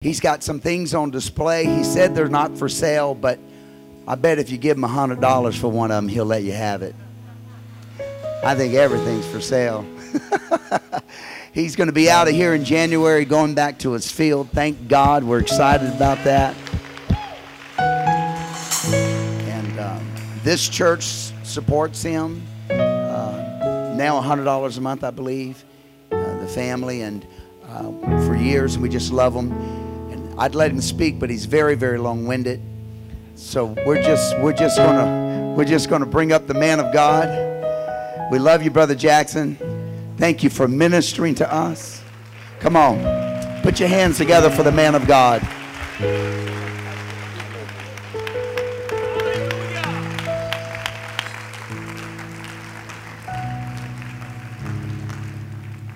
He's got some things on display. He said they're not for sale, but I bet if you give him a $100 for one of them, he'll let you have it. I think everything's for sale. He's going to be out of here in January, going back to his field. Thank God. We're excited about that. And um, this church supports him. Uh, now $100 a month, I believe. Uh, the family, and uh, for years, we just love him. I'd let him speak, but he's very, very long-winded. So we're just we're just gonna we're just gonna bring up the man of God. We love you, Brother Jackson. Thank you for ministering to us. Come on. Put your hands together for the man of God.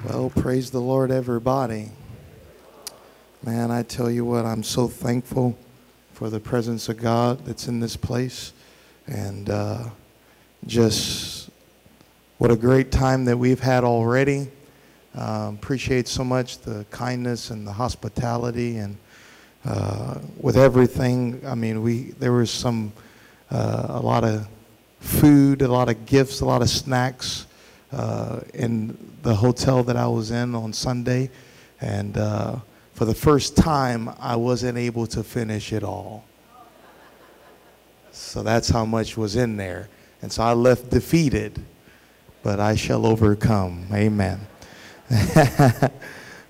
Well, praise the Lord, everybody. Man, I tell you what, I'm so thankful for the presence of God that's in this place. And uh, just what a great time that we've had already. Um, appreciate so much the kindness and the hospitality and uh, with everything. I mean, we there was some uh, a lot of food, a lot of gifts, a lot of snacks uh, in the hotel that I was in on Sunday, and uh, for the first time, I wasn't able to finish it all. So that's how much was in there, and so I left defeated, but I shall overcome. Amen.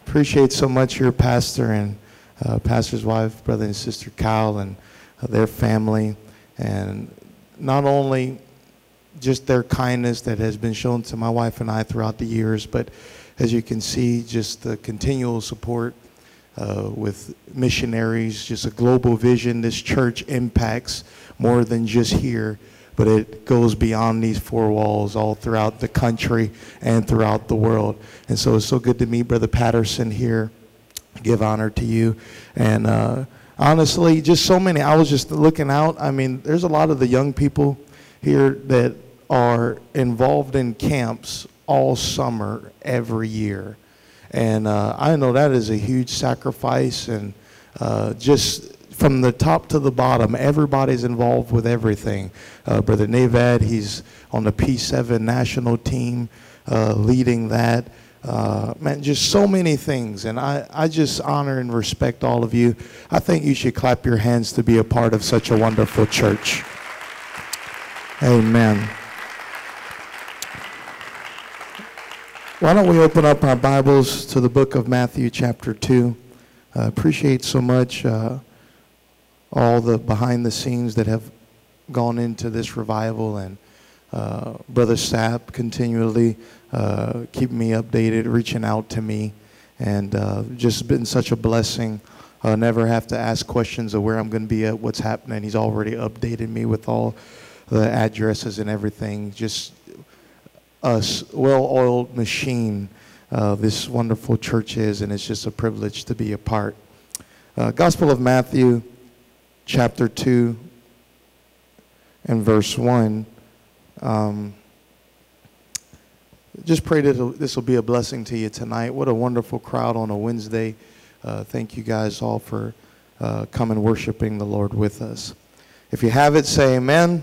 Appreciate so much your pastor and uh, pastor's wife, brother and sister Kyle, and uh, their family, and not only just their kindness that has been shown to my wife and I throughout the years, but as you can see, just the continual support uh, with missionaries, just a global vision. This church impacts more than just here, but it goes beyond these four walls all throughout the country and throughout the world. And so it's so good to meet Brother Patterson here. Give honor to you. And uh, honestly, just so many. I was just looking out. I mean, there's a lot of the young people here that are involved in camps all summer every year. And uh, I know that is a huge sacrifice. And uh, just from the top to the bottom, everybody's involved with everything. Uh, Brother Navad, he's on the P7 national team, uh, leading that. Uh, man, just so many things. And I, I just honor and respect all of you. I think you should clap your hands to be a part of such a wonderful church. Amen. Why don't we open up our Bibles to the book of Matthew, chapter 2? Uh, appreciate so much uh, all the behind the scenes that have gone into this revival and uh, Brother Sapp continually uh, keeping me updated, reaching out to me, and uh, just been such a blessing. I never have to ask questions of where I'm going to be at, what's happening. He's already updated me with all the addresses and everything. Just a well-oiled machine uh, this wonderful church is, and it's just a privilege to be a part. Uh, Gospel of Matthew, chapter 2, and verse 1. Um, just pray that this will be a blessing to you tonight. What a wonderful crowd on a Wednesday. Uh, thank you guys all for uh, coming worshiping the Lord with us. If you have it, say amen.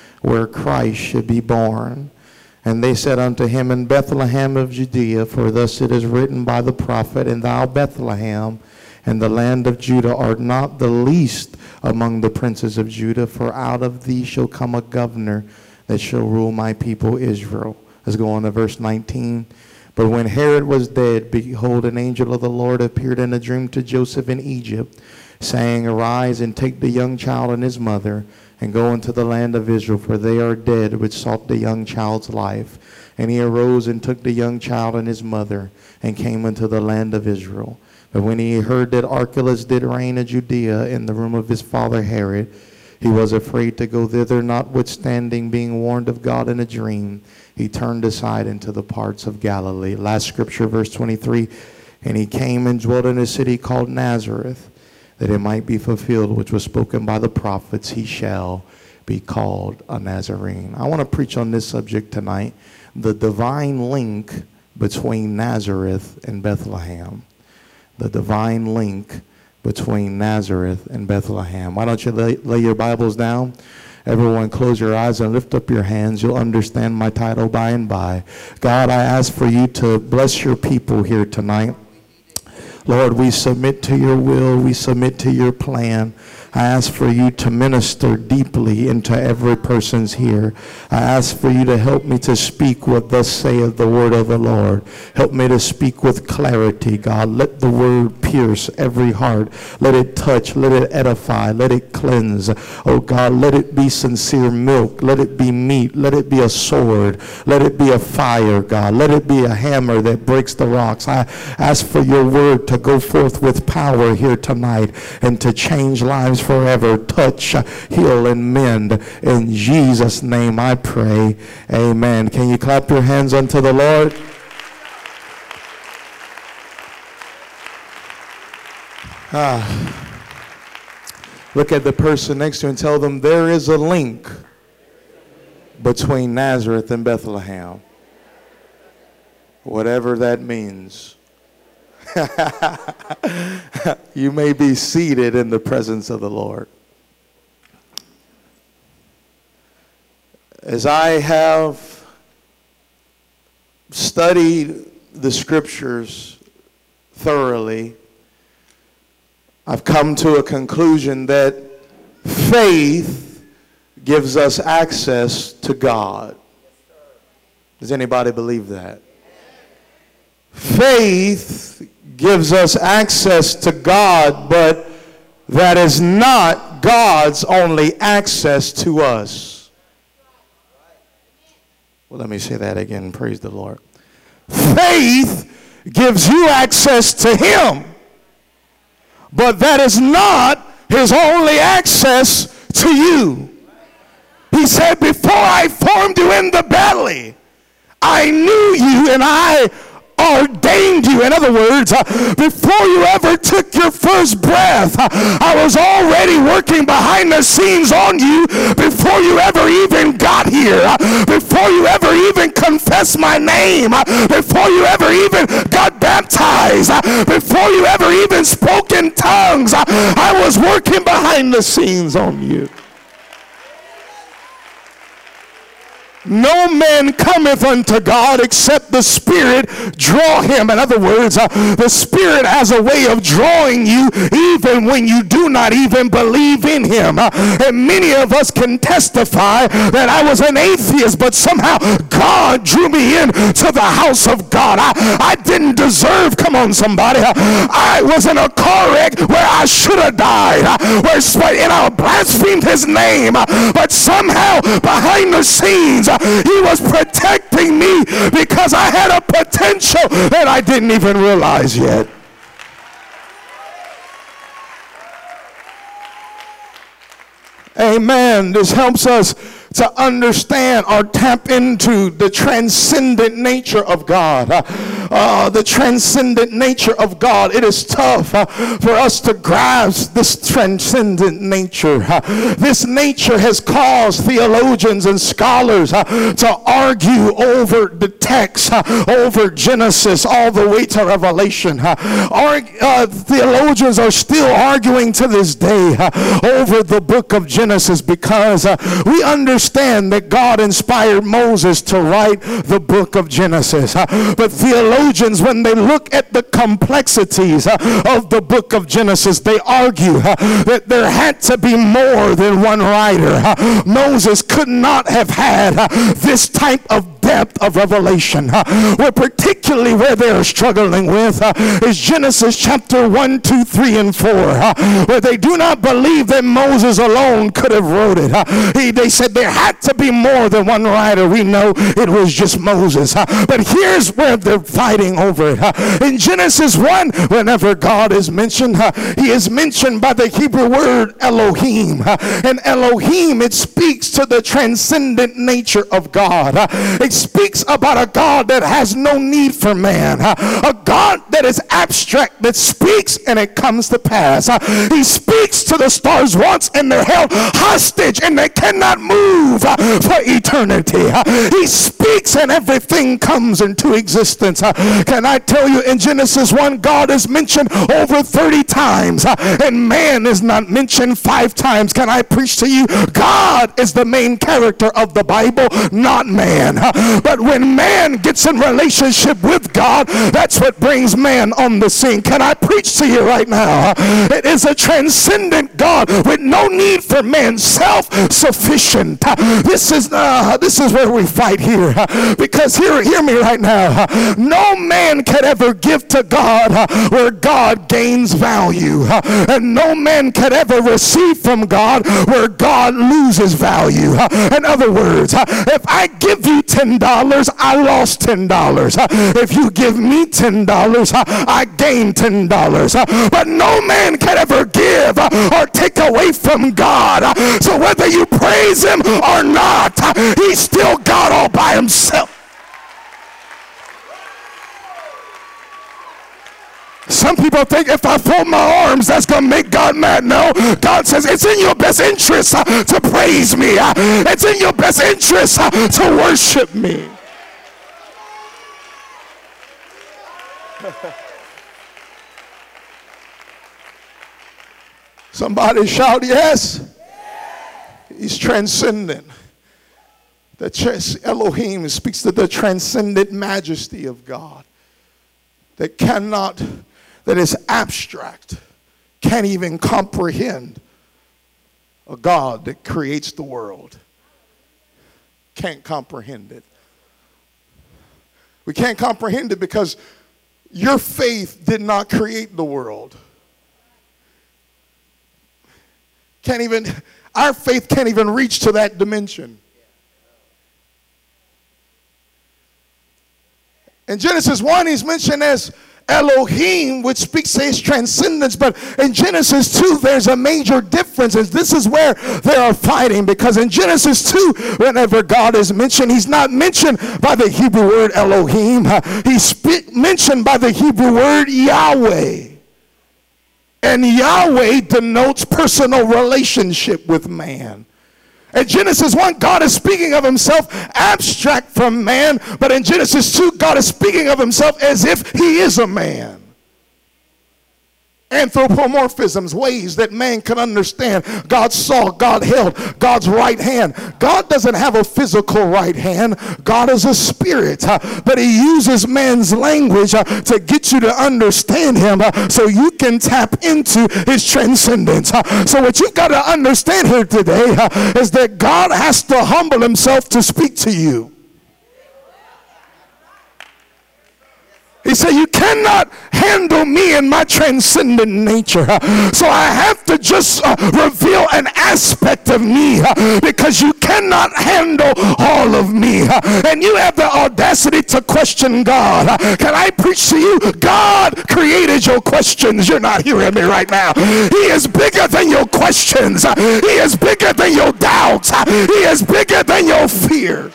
where Christ should be born. And they said unto him, In Bethlehem of Judea, for thus it is written by the prophet, And thou, Bethlehem, and the land of Judah, art not the least among the princes of Judah, for out of thee shall come a governor that shall rule my people Israel. Let's go on to verse 19. But when Herod was dead, behold, an angel of the Lord appeared in a dream to Joseph in Egypt, saying, Arise and take the young child and his mother and go into the land of Israel, for they are dead which sought the young child's life. And he arose and took the young child and his mother and came into the land of Israel. But when he heard that Archelaus did reign in Judea in the room of his father Herod, he was afraid to go thither, notwithstanding being warned of God in a dream. He turned aside into the parts of Galilee. Last scripture, verse 23. And he came and dwelt in a city called Nazareth, that it might be fulfilled, which was spoken by the prophets, he shall be called a Nazarene. I want to preach on this subject tonight the divine link between Nazareth and Bethlehem. The divine link between Nazareth and Bethlehem. Why don't you lay, lay, your Bibles down? Everyone, close your eyes and lift up your hands. You'll understand my title by and by. God, I ask for you to bless your people here tonight. Lord, we submit to your will, we submit to your plan. I ask for you to minister deeply into every person's here. I ask for you to help me to speak what thus saith the word of the Lord. Help me to speak with clarity, God. Let the word pierce every heart. Let it touch. Let it edify. Let it cleanse. Oh God, let it be sincere milk. Let it be meat. Let it be a sword. Let it be a fire, God. Let it be a hammer that breaks the rocks. I ask for your word to go forth with power here tonight and to change lives forever. Touch, heal, and mend. In Jesus' name I pray. Amen. Can you clap your hands unto the Lord? Ah. Look at the person next to you and tell them there is a link between Nazareth and Bethlehem. Whatever that means. you may be seated in the presence of the Lord. As I have studied the scriptures thoroughly, I've come to a conclusion that faith gives us access to God. Does anybody believe that? Faith gives us access to God, but that is not God's only access to us. Well, let me say that again. Praise the Lord. Faith gives you access to Him, but that is not His only access to you. He said, Before I formed you in the belly, I knew you and I ordained you. In other words, uh, before you ever took your first breath, uh, I was already working behind the scenes on you before you ever even got here, uh, before you ever even confessed my name, before you ever even got baptized, before you ever even spoke in tongues. I was working behind the scenes on you. No man cometh unto God except the Spirit draw him. In other words, uh, the Spirit has a way of drawing you even when you do not even believe in him. Uh, and many of us can testify that I was an atheist, but somehow God drew me in to the house of God. I, I didn't deserve, come on somebody, uh, I was in a car wreck where I should have died, uh, where and I blasphemed his name, uh, but somehow behind the scenes, he was protecting me because I had a potential that I didn't even realize yet. Amen. This helps us to understand or tap into the transcendent nature of God. Uh, uh, the transcendent nature of God. It is tough uh, for us to grasp this transcendent nature. Uh, this nature has caused theologians and scholars uh, to argue over the text, uh, over Genesis, all the way to Revelation. theologians are still arguing to this day over the book of Genesis because we understand understand that God inspired Moses to write the book of Genesis. But theologians, when they look at the complexities of the book of Genesis, they argue that there had to be more than one writer. Moses could not have had this type of depth of revelation. Uh, where particularly where they're struggling with uh, is Genesis chapter 1, 2, 3, and 4, uh, where they do not believe that Moses alone could have wrote it. Uh, he, they said there had to be more than one writer. We know it was just Moses. But here's where they're fighting over it. In Genesis 1, whenever God is mentioned, he is mentioned by the Hebrew word Elohim. And Elohim, it speaks to the transcendent nature of God. It speaks about a God that has no need for man, a God that is abstract, that speaks and it comes to pass. He speaks to the stars once and they're held hostage and they cannot move for eternity. He speaks and everything comes into existence. Can I tell you in Genesis 1, God is mentioned over 30 times and man is not mentioned five times. Can I preach to you? God is the main character of the Bible, not man. But when man gets in relationship with God, that's what brings man on the scene. Can I preach to you right now? It is a transcendent God with no need for man, self-sufficient. This is uh, this is where we fight here, because hear hear me right now. No man can ever give to God where God gains value, and no man can ever receive from God where God loses value. In other words, if I give you ten dollars, I lost ten dollars. If you give me ten dollars, I gain ten dollars. But no man can ever give or take away from God. So whether you praise him or not, he's still God all by himself. Some people think if I fold my arms, that's going to make God mad. No, God says it's in your best interest uh, to praise me. Uh, it's in your best interest uh, to worship me. Somebody shout yes. He's transcendent. The Elohim speaks to the transcendent majesty of God that cannot, that is abstract, can't even comprehend a God that creates the world. Can't comprehend it. We can't comprehend it because your faith did not create the world. Can't even, our faith can't even reach to that dimension. In Genesis 1, he's mentioned as Elohim, which speaks to his transcendence. But in Genesis 2, there's a major difference. And this is where they are fighting. Because in Genesis 2, whenever God is mentioned, he's not mentioned by the Hebrew word Elohim. He's mentioned by the Hebrew word Yahweh. And Yahweh denotes personal relationship with man. In Genesis 1, God is speaking of himself abstract from man, but in Genesis 2, God is speaking of himself as if he is a man anthropomorphisms, ways that man can understand. God saw, God held, God's right hand. God doesn't have a physical right hand. God is a spirit, uh, but he uses man's language uh, to get you to understand him uh, so you can tap into his transcendence. Uh, so what you've got to understand here today uh, is that God has to humble himself to speak to you. He said, You cannot handle me and my transcendent nature. So I have to just uh, reveal an aspect of me uh, because you cannot handle all of me. Uh, and you have the audacity to question God. Can I preach to you? God created your questions. You're not hearing me right now. He is bigger than your questions, He is bigger than your doubts, He is bigger than your fears.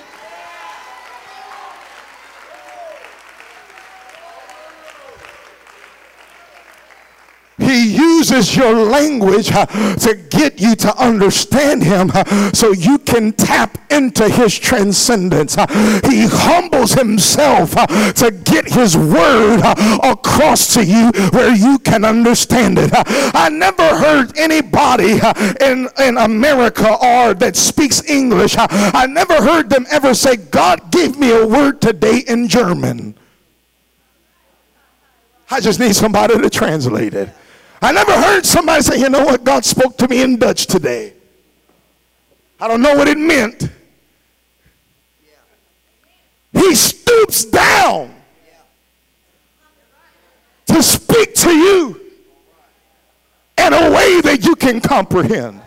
He uses your language uh, to get you to understand him uh, so you can tap into his transcendence. Uh, he humbles himself to get his word across to you where you can understand it. I never heard anybody in, in America or that speaks English, I never heard them ever say, God gave me a word today in German. I just need somebody to translate it. I never heard somebody say, you know what, God spoke to me in Dutch today. I don't know what it meant. He stoops down to speak to you in a way that you can comprehend.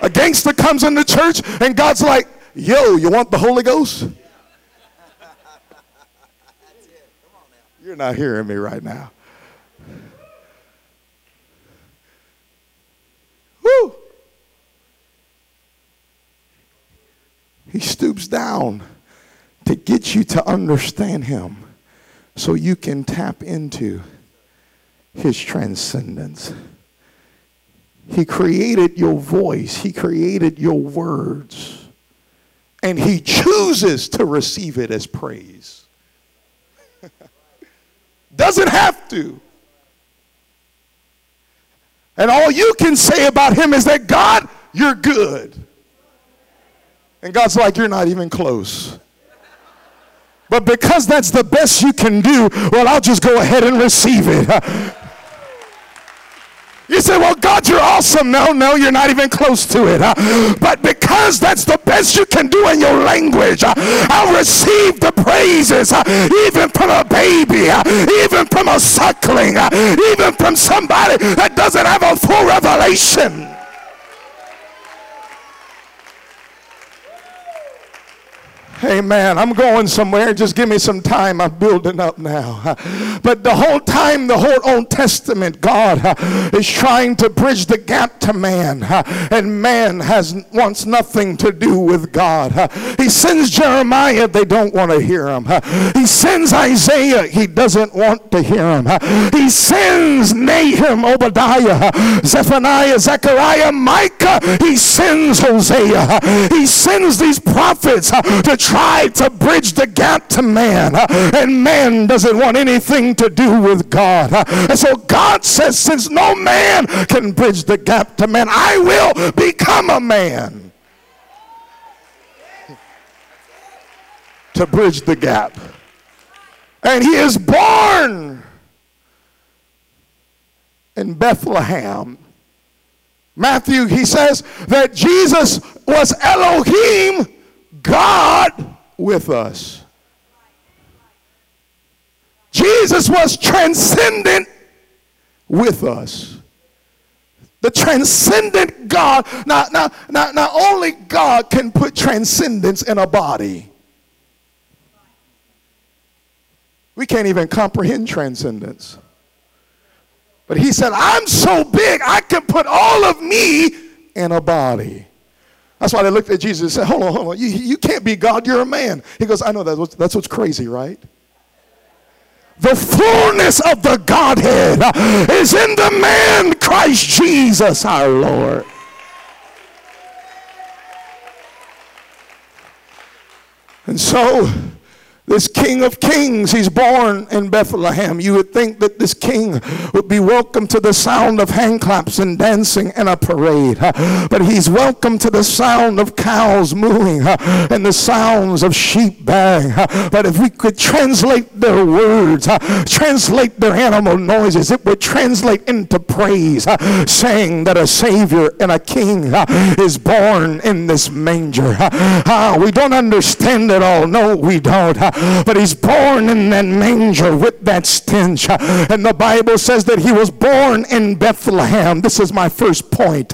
A gangster comes in the church and God's like, Yo, you want the Holy Ghost? You're not hearing me right now. Woo! He stoops down to get you to understand him so you can tap into his transcendence. He created your voice, he created your words, and he chooses to receive it as praise. Doesn't have to. And all you can say about him is that God, you're good. And God's like, you're not even close. But because that's the best you can do, well, I'll just go ahead and receive it. You say, well, God, you're awesome. No, no, you're not even close to it. But because that's the best you can do in your language, I'll receive the praises even from a baby, even from a suckling, even from somebody that doesn't have a full revelation. Amen. I'm going somewhere. Just give me some time. I'm building up now. But the whole time, the whole Old Testament, God uh, is trying to bridge the gap to man. Uh, and man has wants nothing to do with God. He sends Jeremiah, they don't want to hear him. He sends Isaiah, he doesn't want to hear him. He sends Nahum, Obadiah, Zephaniah, Zechariah, Micah. He sends Hosea. He sends these prophets uh, to tried to bridge the gap to man, and man doesn't want anything to do with God. And so God says, since no man can bridge the gap to man, I will become a man to bridge the gap. And he is born in Bethlehem. Matthew, he says that Jesus was Elohim God with us. Jesus was transcendent with us. The transcendent God, now, now, now, not only God can put transcendence in a body. We can't even comprehend transcendence. But he said, I'm so big, I can put all of me in a body. That's why they looked at Jesus and said, Hold on, hold on. You, you can't be God, you're a man. He goes, I know what's, that's what's crazy, right? The fullness of the Godhead is in the man Christ Jesus our Lord. And so this King of Kings, he's born in Bethlehem. You would think that this king would be welcome to the sound of hand claps and dancing in a parade. But he's welcome to the sound of cows mooing and the sounds of sheep baying. But if we could translate their words, translate their animal noises, it would translate into praise, saying that a Savior and a King is born in this manger. Ah, we don't understand it all. No, we don't but he's born in that manger with that stench. And the Bible says that he was born in Bethlehem. This is my first point.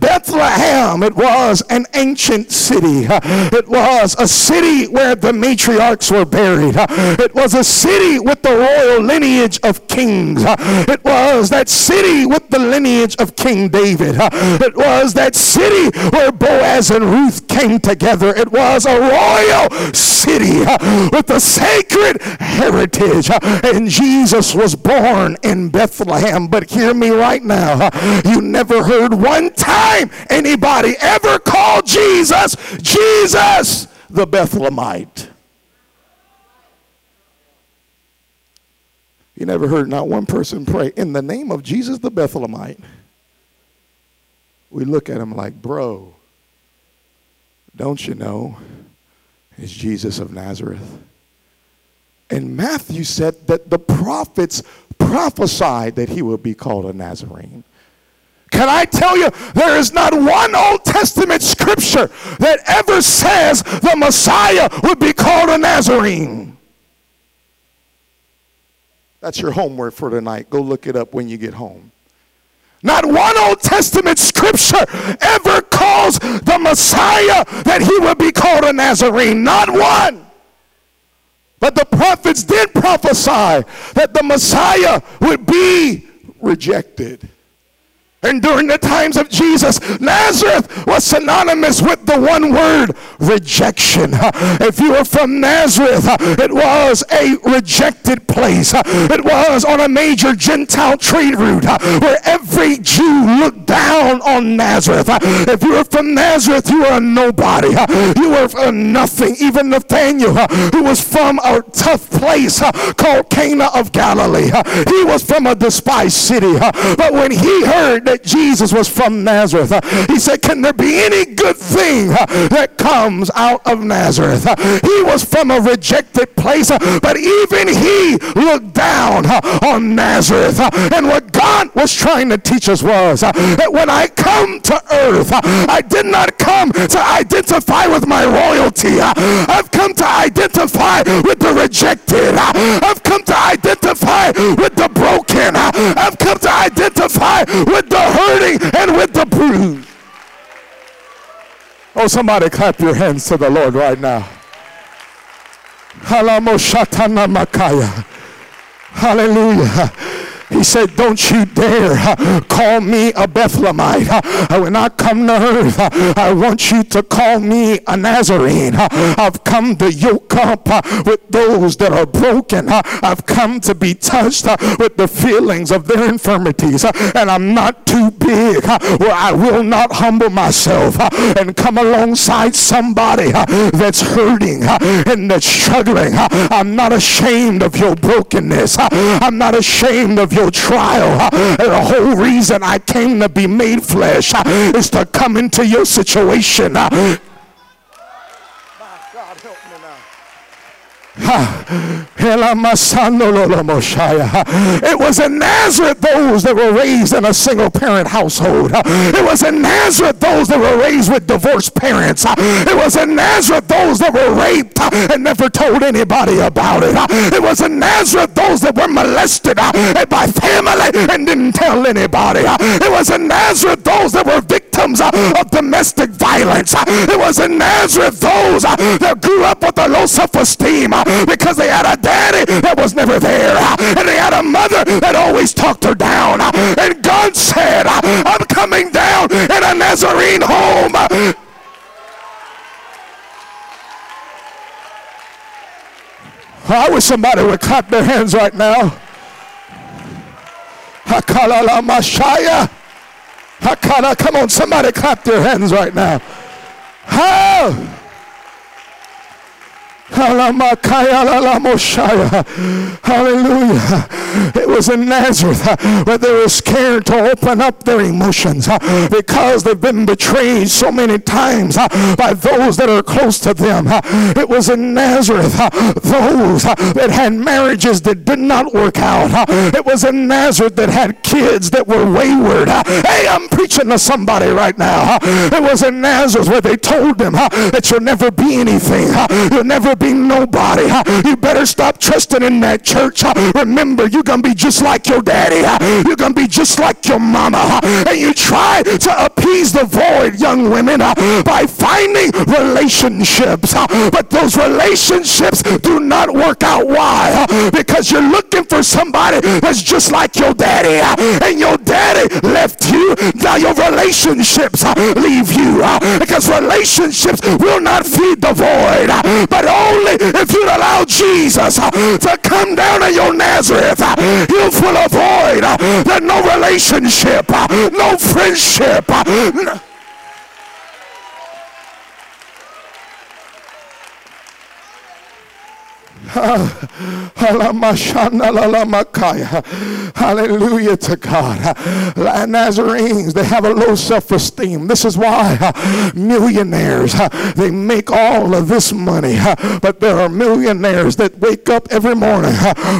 Bethlehem, it was an ancient city. It was a city where the matriarchs were buried. It was a city with the royal lineage of kings. It was that city with the lineage of King David. It was that city where Boaz and Ruth came together. It was a royal city with the sacred heritage. And Jesus was born in Bethlehem. But hear me right now. You never heard one time anybody ever call Jesus, Jesus the Bethlehemite. You never heard not one person pray in the name of Jesus the Bethlehemite. We look at him like, bro, don't you know it's Jesus of Nazareth? And Matthew said that the prophets prophesied that he would be called a Nazarene. Can I tell you, there is not one Old Testament scripture that ever says the Messiah would be called a Nazarene. That's your homework for tonight. Go look it up when you get home. Not one Old Testament scripture ever calls the Messiah that he would be called a Nazarene. Not one. But the prophets did prophesy that the Messiah would be rejected. And during the times of Jesus, Nazareth was synonymous with the one word rejection. If you were from Nazareth, it was a rejected place. It was on a major Gentile trade route where every Jew looked down on Nazareth. If you were from Nazareth, you were a nobody. You were nothing. Even Nathaniel, who was from a tough place called Cana of Galilee, he was from a despised city. But when he heard that Jesus was from Nazareth. He said, Can there be any good thing that comes out of Nazareth? He was from a rejected place, but even he looked down on Nazareth. And what God was trying to teach us was that when I come to earth, I did not come to identify with my royalty. I've come to identify with the rejected. I've come to identify with the broken. I've come to identify with the hurting and with the bruised. Oh, somebody clap your hands to the Lord right now. Hallelujah. He said, Don't you dare uh, call me a Bethlehemite. Uh, when I come to earth, uh, I want you to call me a Nazarene. Uh, I've come to yoke up uh, with those that are broken. Uh, I've come to be touched with the feelings of their infirmities. And I'm not too big where I will not humble myself and come alongside somebody that's hurting and that's struggling. I'm not ashamed of your brokenness. I'm not ashamed of your trial. The whole reason I came to be made flesh is to come into your situation. It was in Nazareth those that were raised in a single parent household. It was in Nazareth those that were raised with divorced parents. It was in Nazareth those that were raped and never told anybody about it. It was in Nazareth those that were molested by family and didn't tell anybody. It was in Nazareth those that were victims Uh, of domestic violence. Uh, it was in Nazareth those uh, that grew up with a low self-esteem because they had a daddy that was never there and they had a mother that always talked her down. And God said, I'm coming down in a Nazarene home. I wish somebody would clap their hands right now. Hakala Mashaya. Hakala, come on, somebody clap their hands right now. How? Hallelujah. It was in Nazareth uh, where they were scared to open up their emotions uh, because they've been betrayed so many times uh, by those that are close to them. It was in Nazareth those that had marriages that did not work out. It was in Nazareth that had kids that were wayward. Hey, I'm preaching to somebody right now. It was in Nazareth where they told them that you'll never be anything. You'll never be nobody. You better stop trusting in that church. Remember, you're to be just like your daddy. You're to be just like your mama. And you try to appease the void, young women, by finding relationships. But those relationships do not work out. Why? Because you're looking for somebody that's just like your daddy. And your daddy left you. Now your relationships leave you. Because relationships will not feed the void. But only if you'd allow Jesus to come down to your Nazareth. Uh, he'll fill a void. Uh, There's no relationship, no friendship. No Hallelujah to God. Nazarenes, they have a low self-esteem. This is why uh, millionaires, uh, they make all of this money. Uh, but there are millionaires that wake up every morning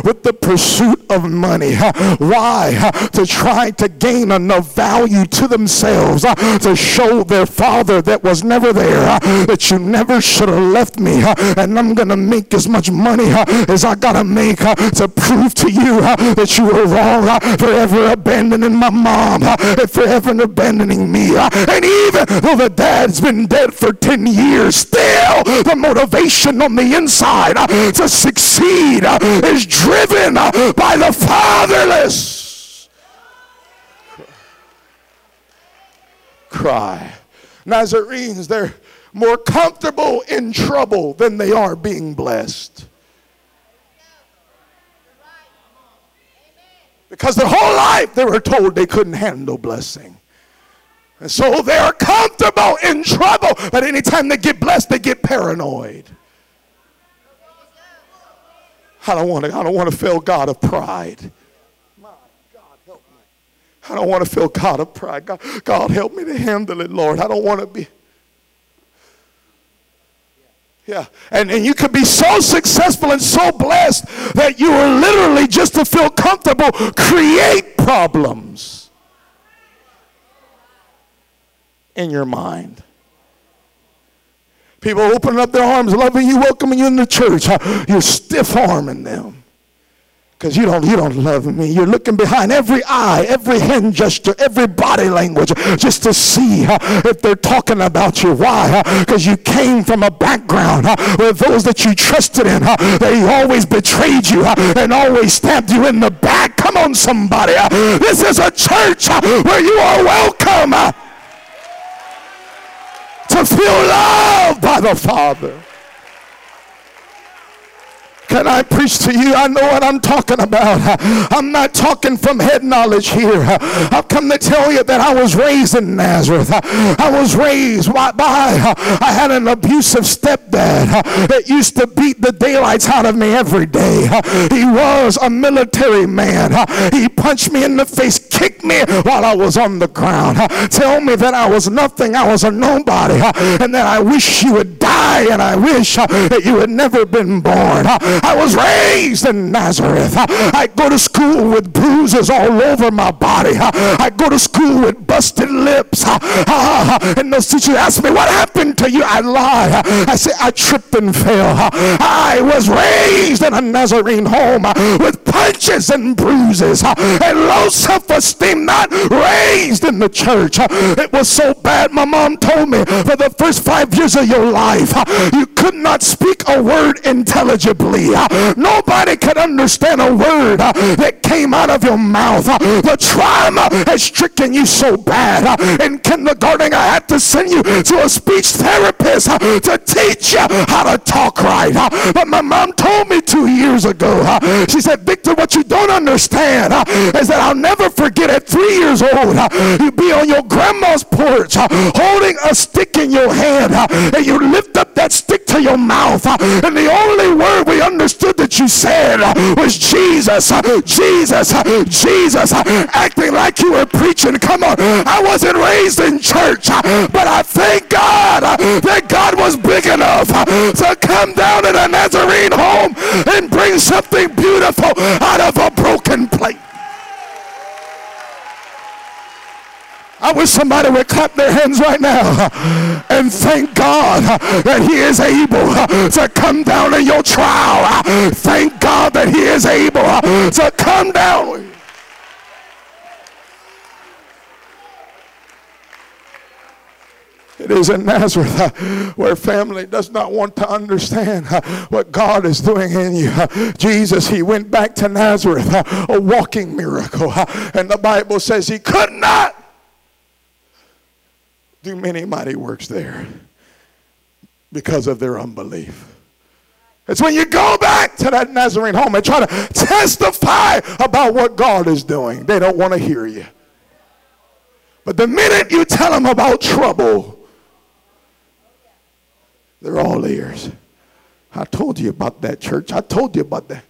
with the pursuit of money. Why? To try to gain enough value to themselves to show their father that was never there that you never should have left me and I'm going to make as much money is I got to make to prove to you that you were wrong forever abandoning my mom and forever abandoning me. And even though the dad's been dead for 10 years, still the motivation on the inside to succeed is driven by the fatherless. Cry. Nazarenes, they're more comfortable in trouble than they are being blessed. Because their whole life they were told they couldn't handle blessing. And so they are comfortable in trouble, but anytime they get blessed, they get paranoid. I don't want to, I don't want to feel God of pride. I don't want to feel God of pride. God, God, help me to handle it, Lord. I don't want to be. Yeah. And, and you could be so successful and so blessed that you are literally just to feel comfortable create problems in your mind. People opening up their arms, loving you, welcoming you in the church. You're stiff arming them because you don't you don't love me. You're looking behind every eye every hand gesture every body language just to see uh, if they're talking about you. Why? Because uh, you came from a background uh, where those that you trusted in they always betrayed you and always stabbed you in the back. Come on somebody this is a church where you are welcome to feel loved by the father can I preach to you? I know what I'm talking about. I'm not talking from head knowledge here. I've come to tell you that I was raised in Nazareth. I was raised by, I had an abusive stepdad that used to beat the daylights out of me every day. He was a military man. He punched me in the face, kicked me while I was on the ground. Tell me that I was nothing, I was a nobody, and that I wish you would die and I wish that you had never been born. I was raised in Nazareth. I go to school with bruises all over my body. I go to school with busted lips. And those teachers ask me, What happened to you? I lie. I say, I tripped and fell. I was raised in a Nazarene home with punches and bruises uh, and low self esteem, not raised in the church. Uh, it was so bad, my mom told me for the first five years of your life, uh, you could not speak a word intelligibly. Nobody could understand a word uh, that came out of your mouth. Uh, the trauma has stricken you so bad. Uh, in kindergarten, I had to send you to a speech therapist to teach you how to talk right. But my mom told me two years ago, she said, Victor, what you don't understand uh, is that I'll never forget at three years old, uh, you'd be on your grandma's porch uh, holding a stick in your hand and you lift up that stick to your mouth and the only we understood that you said uh, was Jesus, uh, Jesus, uh, Jesus, acting like you were preaching. Come on, I wasn't raised in church, but I thank God that God was big enough to come down in a Nazarene home and bring something beautiful out of a broken plate. I wish somebody would clap their hands right now and thank God that He is able to come down in your trial. Thank God that He is able to come down. It is in Nazareth where family does not want to understand what God is doing in you. Jesus, he went back to Nazareth, a walking miracle. And the Bible says he could not do many mighty works there because of their unbelief. It's when you go back to that Nazarene home and try to testify about what God is doing, they don't want to hear you. But the minute you tell them about trouble, they're all ears. I told you about that church. I told you about that.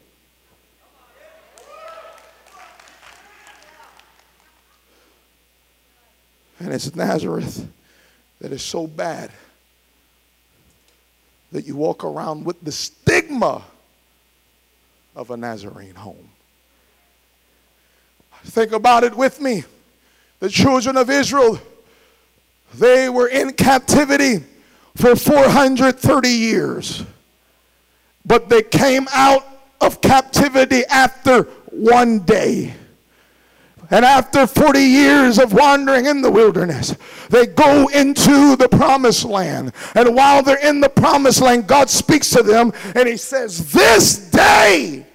And it's Nazareth that is so bad that you walk around with the stigma of a Nazarene home. Think about it with me. The children of Israel, they were in captivity for 430 years. but they came out of captivity after one day. And after 40 years of wandering in the wilderness, they go into the promised land. And while they're in the promised land, God speaks to them and He says, This day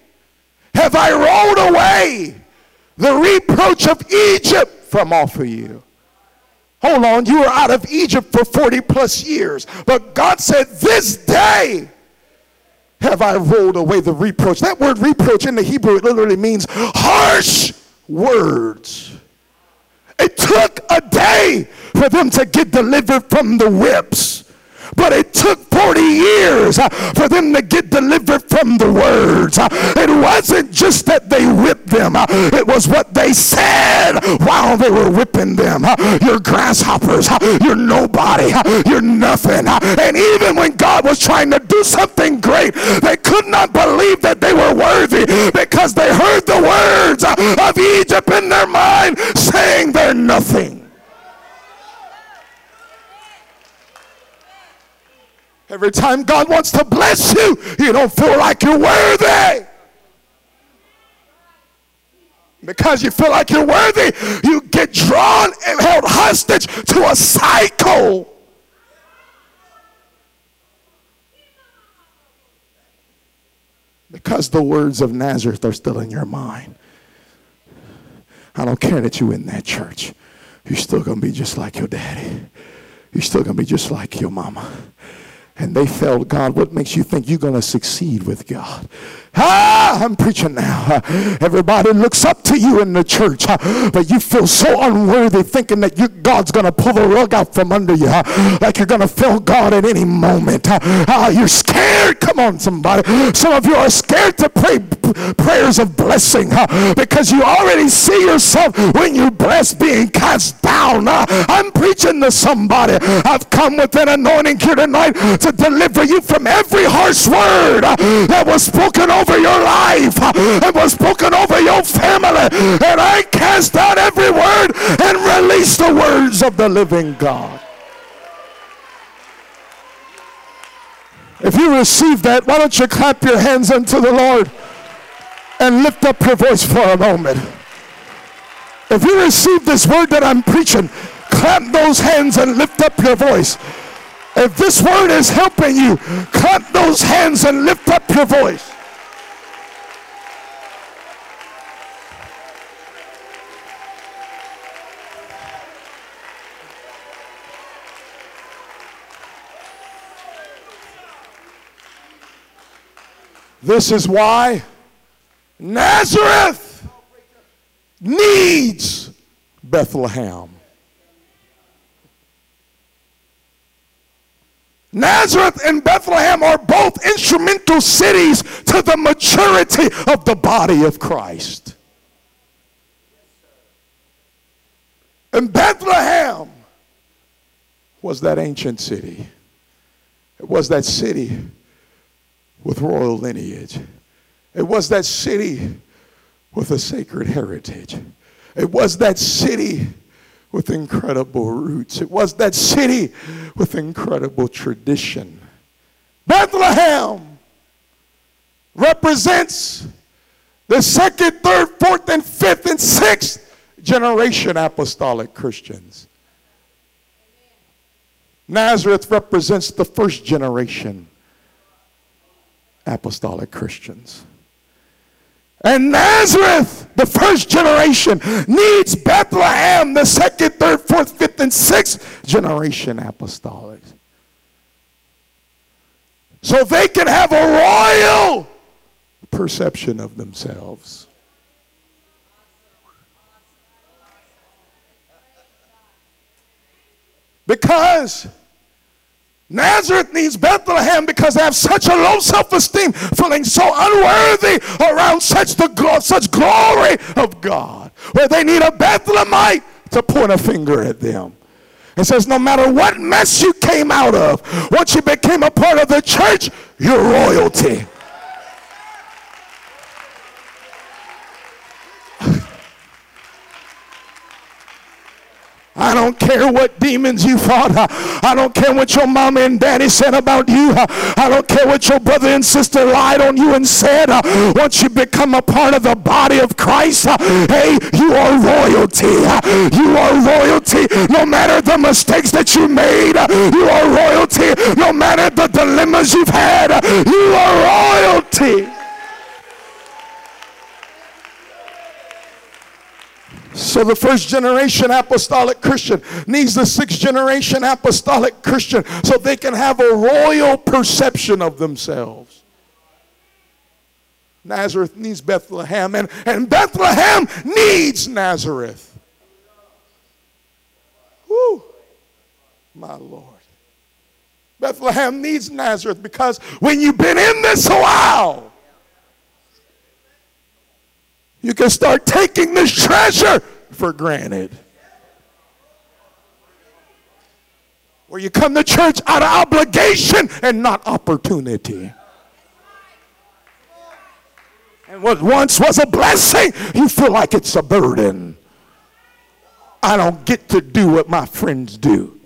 have I rolled away the reproach of Egypt from off of you. Hold on, you were out of Egypt for 40 plus years. But God said, This day have I rolled away the reproach. That word reproach in the Hebrew, it literally means harsh words. It took a day for them to get delivered from the whips. But it took 40 years uh, for them to get delivered from the words. Uh, it wasn't just that they whipped them, uh, it was what they said while they were whipping them. You're grasshoppers, you're nobody, you're nothing. And even when God was trying to do something great, they could not believe that they were worthy because they heard the words of Egypt in their mind saying they're nothing. Every time God wants to bless you, you don't feel like you're worthy. Because you feel like you're worthy, you get drawn and held hostage to a cycle. Because the words of Nazareth are still in your mind. I don't care that you're in that church. You're still going to be just like your daddy. You're still going to be just like your mama and they failed God, what makes you think you're going to succeed with God? Ah, I'm preaching now. everybody looks up to you in the church, ah, but you feel so unworthy thinking that you, God's going to pull the rug out from under you, ah, like you're going to fail God at any moment. Ah. ah, you're scared. Come on, somebody. Some of you are scared to pray prayers of blessing because you already see yourself when you're blessed being cast down. I'm preaching to somebody. I've come with an anointing here tonight to to deliver you from every harsh word that was spoken over your life and was spoken over your family. And I cast out every word and release the words of the living God. If you receive that, why don't you clap your hands unto the Lord and lift up your voice for a moment? If you receive this word that I'm preaching, clap those hands and lift up your voice. If this word is helping you, clap those hands and lift up your voice. This is why Nazareth needs Bethlehem. Nazareth and Bethlehem are both instrumental cities to the maturity of the body of Christ. And Bethlehem was that ancient city. It was that city with royal lineage. It was that city with a sacred heritage. It was that city with incredible roots. It was that city with incredible tradition. Bethlehem represents the second, third, fourth, and fifth, and sixth generation apostolic Christians. Nazareth represents the first generation apostolic Christians. And Nazareth, the first generation, needs Bethlehem, the second, third, fourth, fifth, and sixth generation apostolics. So they can have a royal perception of themselves. Because Nazareth needs Bethlehem because they have such a low self-esteem, feeling so unworthy around such the such glory of God, where they need a Bethlehemite to point a finger at them. It says, no matter what mess you came out of, once you became a part of the church, you're royalty. Don't care what demons you fought. Uh, I don't care what your mama and daddy said about you. Uh, I don't care what your brother and sister lied on you and said. Uh, once you become a part of the body of Christ, hey, you are royalty. You are royalty. No matter the mistakes that you made, you are royalty. No matter the dilemmas you've had, you are royalty. So the first generation apostolic Christian needs the sixth generation apostolic Christian so they can have a royal perception of themselves. Nazareth needs Bethlehem, and, and Bethlehem needs Nazareth. Woo, my Lord. Bethlehem needs Nazareth because when you've been in this a while, you can start taking this treasure for granted. Where you come to church out of obligation and not opportunity. And what once was a blessing, you feel like it's a burden. I don't get to do what my friends do.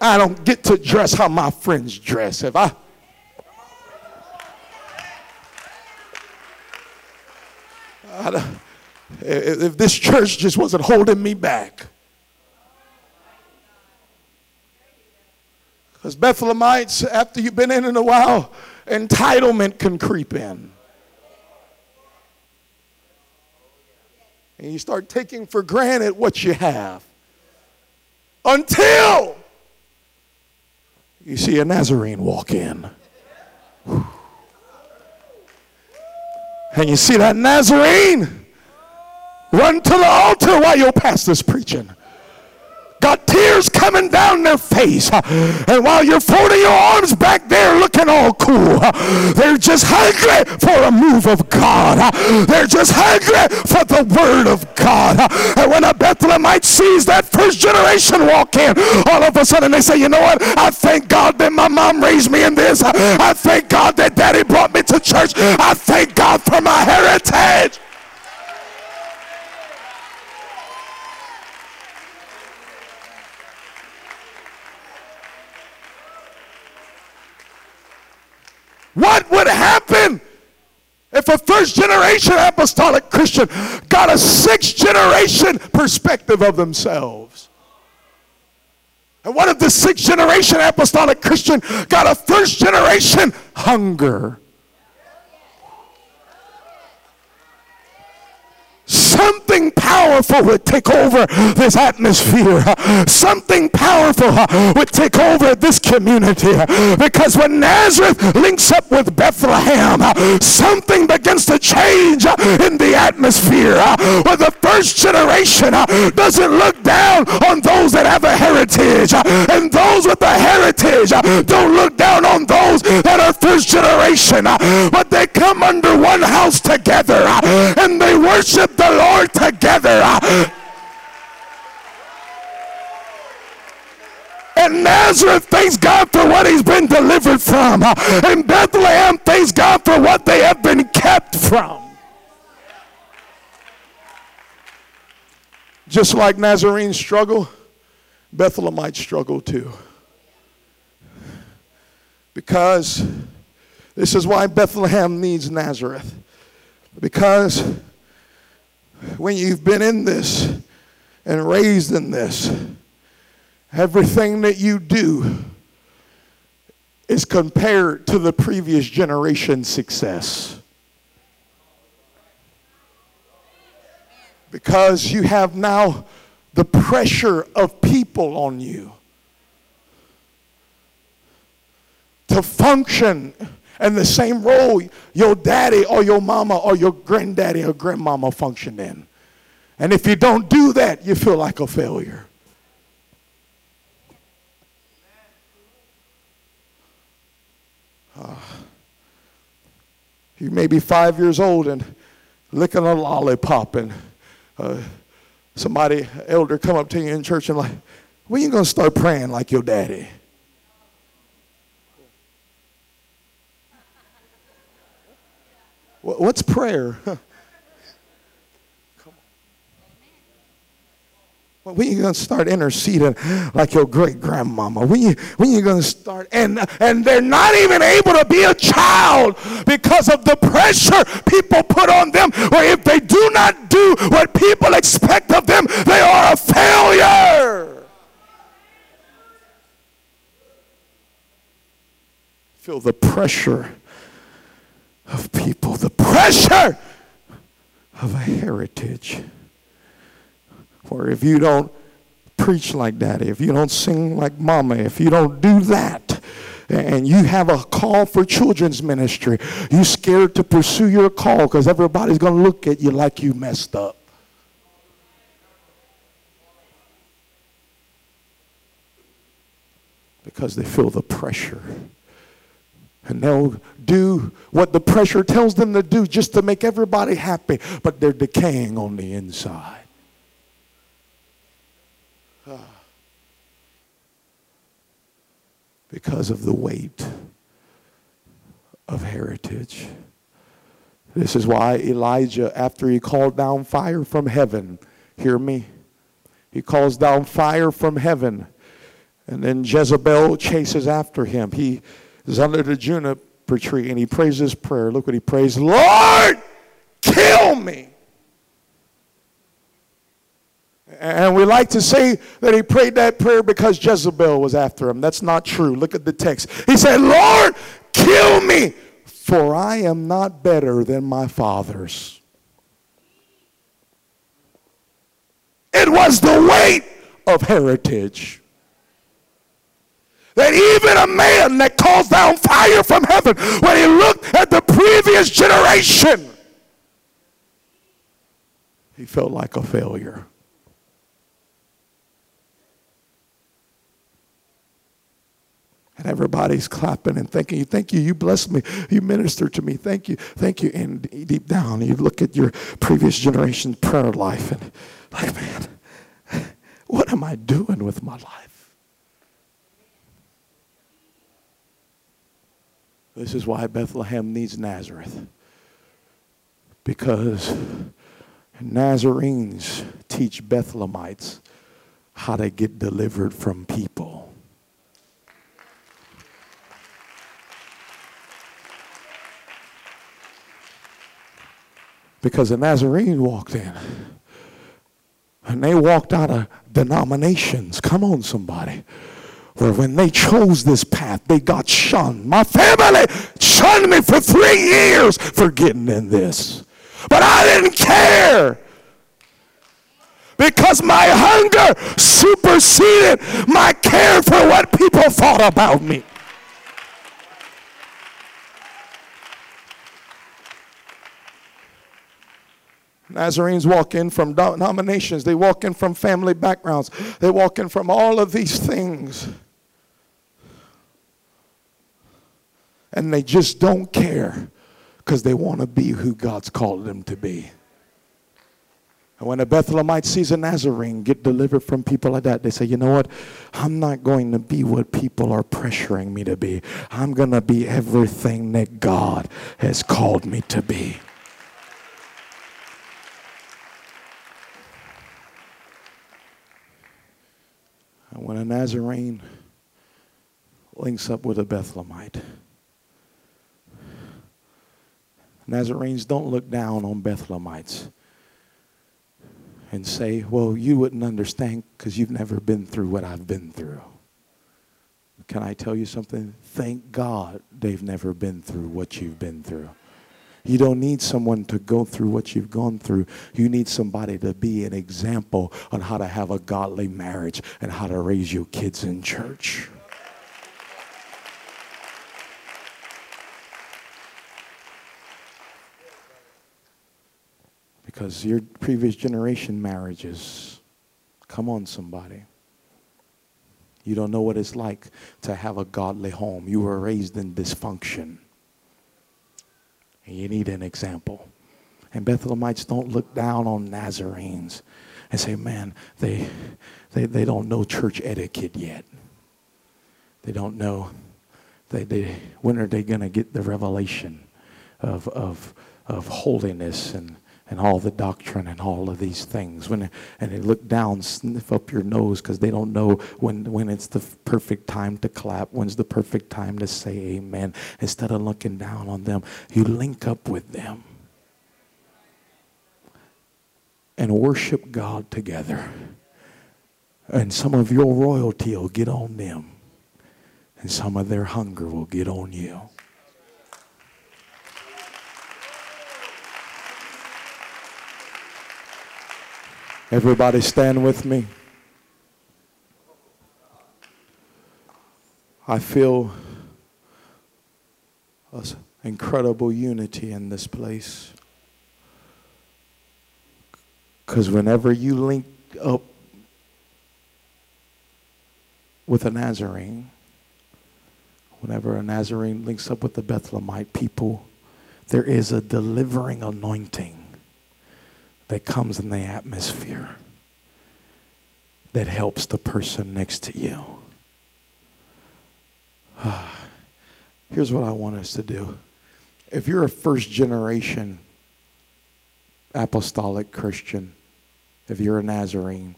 I don't get to dress how my friends dress. If I if this church just wasn't holding me back. Because Bethlehemites, after you've been in in a while, entitlement can creep in. And you start taking for granted what you have. Until you see a Nazarene walk in. Whew. And you see that Nazarene run to the altar while your pastor's preaching. Tears coming down their face. And while you're folding your arms back there looking all cool, they're just hungry for a move of God. They're just hungry for the word of God. And when a Bethlehemite sees that first generation walk in, all of a sudden they say, you know what? I thank God that my mom raised me in this. I thank God that daddy brought me to church. I thank God for my heritage. What would happen if a first generation apostolic Christian got a sixth generation perspective of themselves? And what if the sixth generation apostolic Christian got a first generation hunger? Something powerful would take over this atmosphere. Something powerful uh, would take over this community. Because when Nazareth links up with Bethlehem, uh, something begins to change uh, in the atmosphere. Where the first generation doesn't look down on those that have a heritage. And those with a heritage uh, don't look down on those that are first generation. Uh, but they come under one house together uh, and they worship the Lord together. And Nazareth, thanks God for what he's been delivered from. And Bethlehem, thanks God for what they have been kept from. Just like Nazarenes struggle, Bethlehemites struggle too. Because this is why Bethlehem needs Nazareth. Because when you've been in this and raised in this, everything that you do is compared to the previous generation's success. Because you have now the pressure of people on you to function in the same role your daddy or your mama or your granddaddy or grandmama functioned in. And if you don't do that, you feel like a failure. Uh, you may be five years old and licking a lollipop and uh, somebody, elder, come up to you in church and like, when you going to start praying like your daddy? What's prayer? When you gonna start interceding like your great grandmama? When you when you gonna start and and they're not even able to be a child because of the pressure people put on them. Or if they do not do what people expect of them, they are a failure. Feel the pressure of people, the pressure of a heritage. For if you don't preach like daddy, if you don't sing like mama, if you don't do that, and you have a call for children's ministry, you're scared to pursue your call because everybody's going to look at you like you messed up. Because they feel the pressure. And they'll do what the pressure tells them to do just to make everybody happy, but they're decaying on the inside. Ah. because of the weight of heritage. This is why Elijah, after he called down fire from heaven, hear me, he calls down fire from heaven, and then Jezebel chases after him. He is under the juniper tree and he prays this prayer. Look what he prays Lord, kill me. And we like to say that he prayed that prayer because Jezebel was after him. That's not true. Look at the text. He said, Lord, kill me, for I am not better than my fathers. It was the weight of heritage. That even a man that calls down fire from heaven, when he looked at the previous generation, he felt like a failure. And everybody's clapping and thanking you. Thank you. You blessed me. You ministered to me. Thank you. Thank you. And deep down, you look at your previous generation prayer life and like, man, what am I doing with my life? This is why Bethlehem needs Nazareth. Because Nazarenes teach Bethlehemites how to get delivered from people. because the Nazarene walked in. And they walked out of denominations. Come on, somebody. Where when they chose this path, they got shunned. My family shunned me for three years for getting in this. But I didn't care because my hunger superseded my care for what people thought about me. Nazarenes walk in from denominations, they walk in from family backgrounds, they walk in from all of these things. And they just don't care because they want to be who God's called them to be. And when a Bethlehemite sees a Nazarene get delivered from people like that, they say, you know what? I'm not going to be what people are pressuring me to be. I'm going to be everything that God has called me to be. And when a Nazarene links up with a Bethlehemite, Nazarenes don't look down on Bethlehemites and say, Well, you wouldn't understand because you've never been through what I've been through. Can I tell you something? Thank God they've never been through what you've been through. You don't need someone to go through what you've gone through. You need somebody to be an example on how to have a godly marriage and how to raise your kids in church. Because your previous generation marriages, come on, somebody. You don't know what it's like to have a godly home. You were raised in dysfunction. And you need an example. And Bethlehemites don't look down on Nazarenes and say, man, they, they, they don't know church etiquette yet. They don't know. They, they, when are they going to get the revelation of, of, of holiness and, and all the doctrine and all of these things. When and they look down, sniff up your nose because they don't know when when it's the perfect time to clap, when's the perfect time to say amen. Instead of looking down on them, you link up with them and worship God together. And some of your royalty will get on them, and some of their hunger will get on you. Everybody stand with me. I feel incredible unity in this place. Because whenever you link up with a Nazarene, whenever a Nazarene links up with the Bethlehemite people, there is a delivering anointing that comes in the atmosphere that helps the person next to you. Here's what I want us to do. If you're a first generation apostolic Christian, if you're a Nazarene,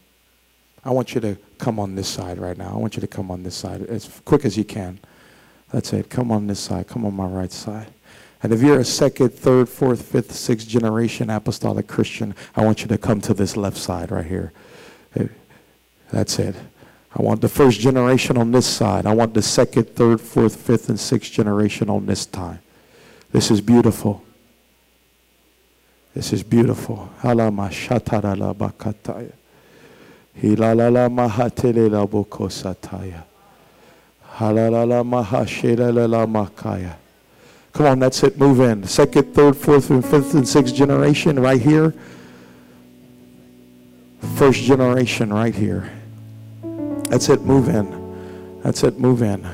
I want you to come on this side right now. I want you to come on this side as quick as you can. That's it. Come on this side. Come on my right side. And if you're a second, third, fourth, fifth, sixth generation apostolic Christian, I want you to come to this left side right here. That's it. I want the first generation on this side. I want the second, third, fourth, fifth, and sixth generation on this time. This is beautiful. This is beautiful. Hilalala makaya. Come on, that's it. Move in. Second, third, fourth, and fifth, and sixth generation right here. First generation right here. That's it. Move in. That's it. Move in.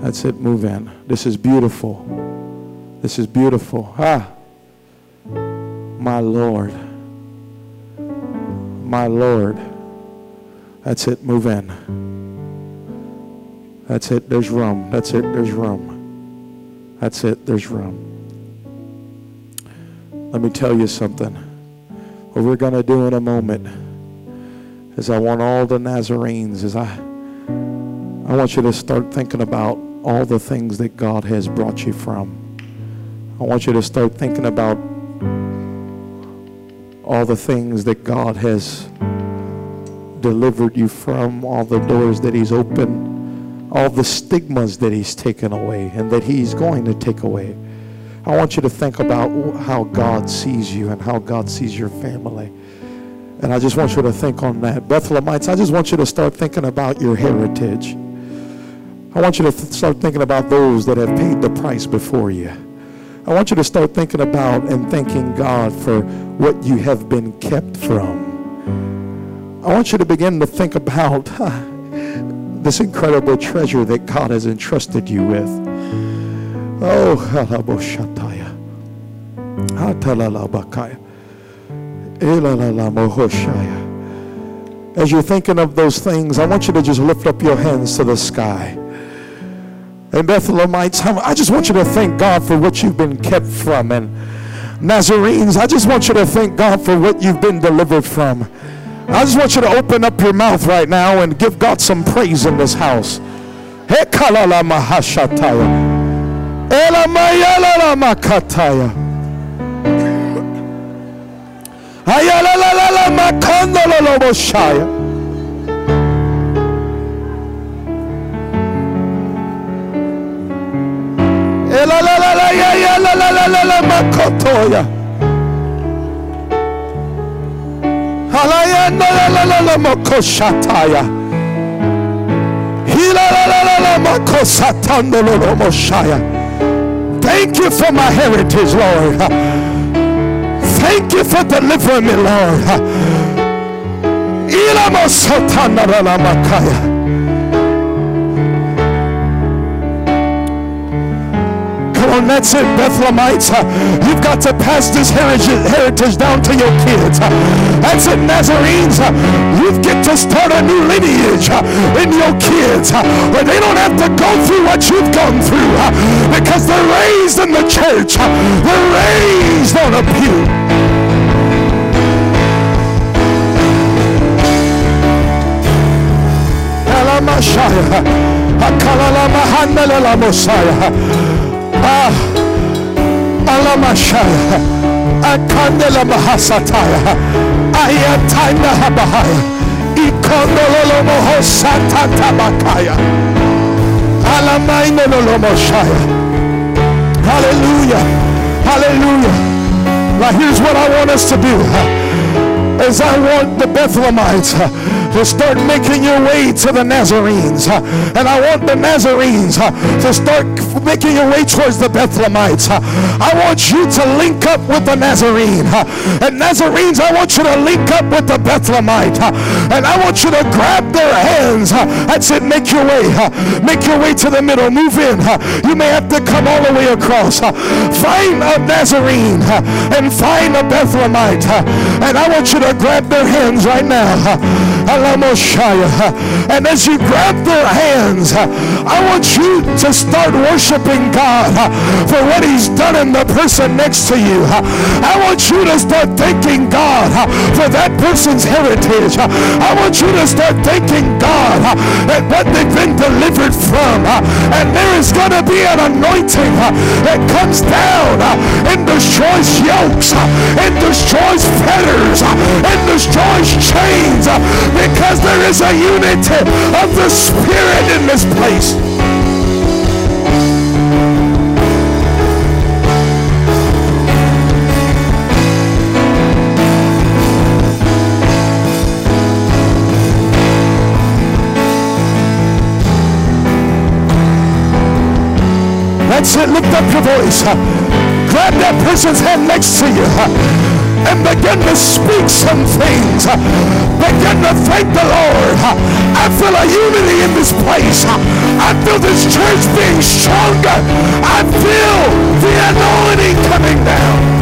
That's it. Move in. This is beautiful. This is beautiful. Ah, my Lord. My Lord. That's it. Move in. That's it. There's room. That's it. There's room. That's it. There's room. Let me tell you something. What we're going to do in a moment is I want all the Nazarenes, is I, I want you to start thinking about all the things that God has brought you from. I want you to start thinking about all the things that God has delivered you from, all the doors that He's opened all the stigmas that he's taken away and that he's going to take away. I want you to think about how God sees you and how God sees your family. And I just want you to think on that. Bethlehemites, I just want you to start thinking about your heritage. I want you to th- start thinking about those that have paid the price before you. I want you to start thinking about and thanking God for what you have been kept from. I want you to begin to think about this incredible treasure that God has entrusted you with. Oh, halaboshataya. As you're thinking of those things, I want you to just lift up your hands to the sky. And Bethlehemites, I just want you to thank God for what you've been kept from. And Nazarenes, I just want you to thank God for what you've been delivered from. I just want you to open up your mouth right now and give God some praise in this house. Makotoya. Thank you for my heritage, Lord. Thank you for delivering me, Lord. Come on, that's it, Bethlehemites. Uh, you've got to pass this heritage down to your kids. Uh, that's it, Nazarenes. Uh, you've got to start a new lineage in your kids where they don't have to go through what you've gone through because they're raised in the church. They're raised on a pew. Messiah. Ah. Alamashaya. Akandela Mahasataya. Ayatanda Habahaya. Ikondololo Mohosatata Bakaya. Alamaino Lolomoshaya. Hallelujah. Hallelujah. Now here's what I want us to do. Is I want the Bethlehemites to start making your way to the Nazarenes. And I want the Nazarenes uh, to start making your way towards the Bethlehemites. Uh, I want you to link up with the Nazarene. Uh, and Nazarenes, I want you to link up with the Bethlehemite. And I want you to grab their hands. That's it. Make your way. Make your way to the middle. Move in. You may have to come all the way across. Find a Nazarene and find a Bethlehemite. And I want you to grab their hands right now. And as you grab their hands, I want you to start worshiping God for what He's done in the person next to you. I want you to start thanking God for that person's heritage. I want you to start thanking God that what they've been delivered from. And there is going to be an anointing that comes down and destroys yokes, and destroys fetters, and destroys chains because there is a unity of the Spirit in this place. That's it. Lift up your voice. Grab that person's hand next to you and begin to speak some things. Begin to thank the Lord. I feel a unity in this place. I feel this church being stronger. I feel the anointing coming down.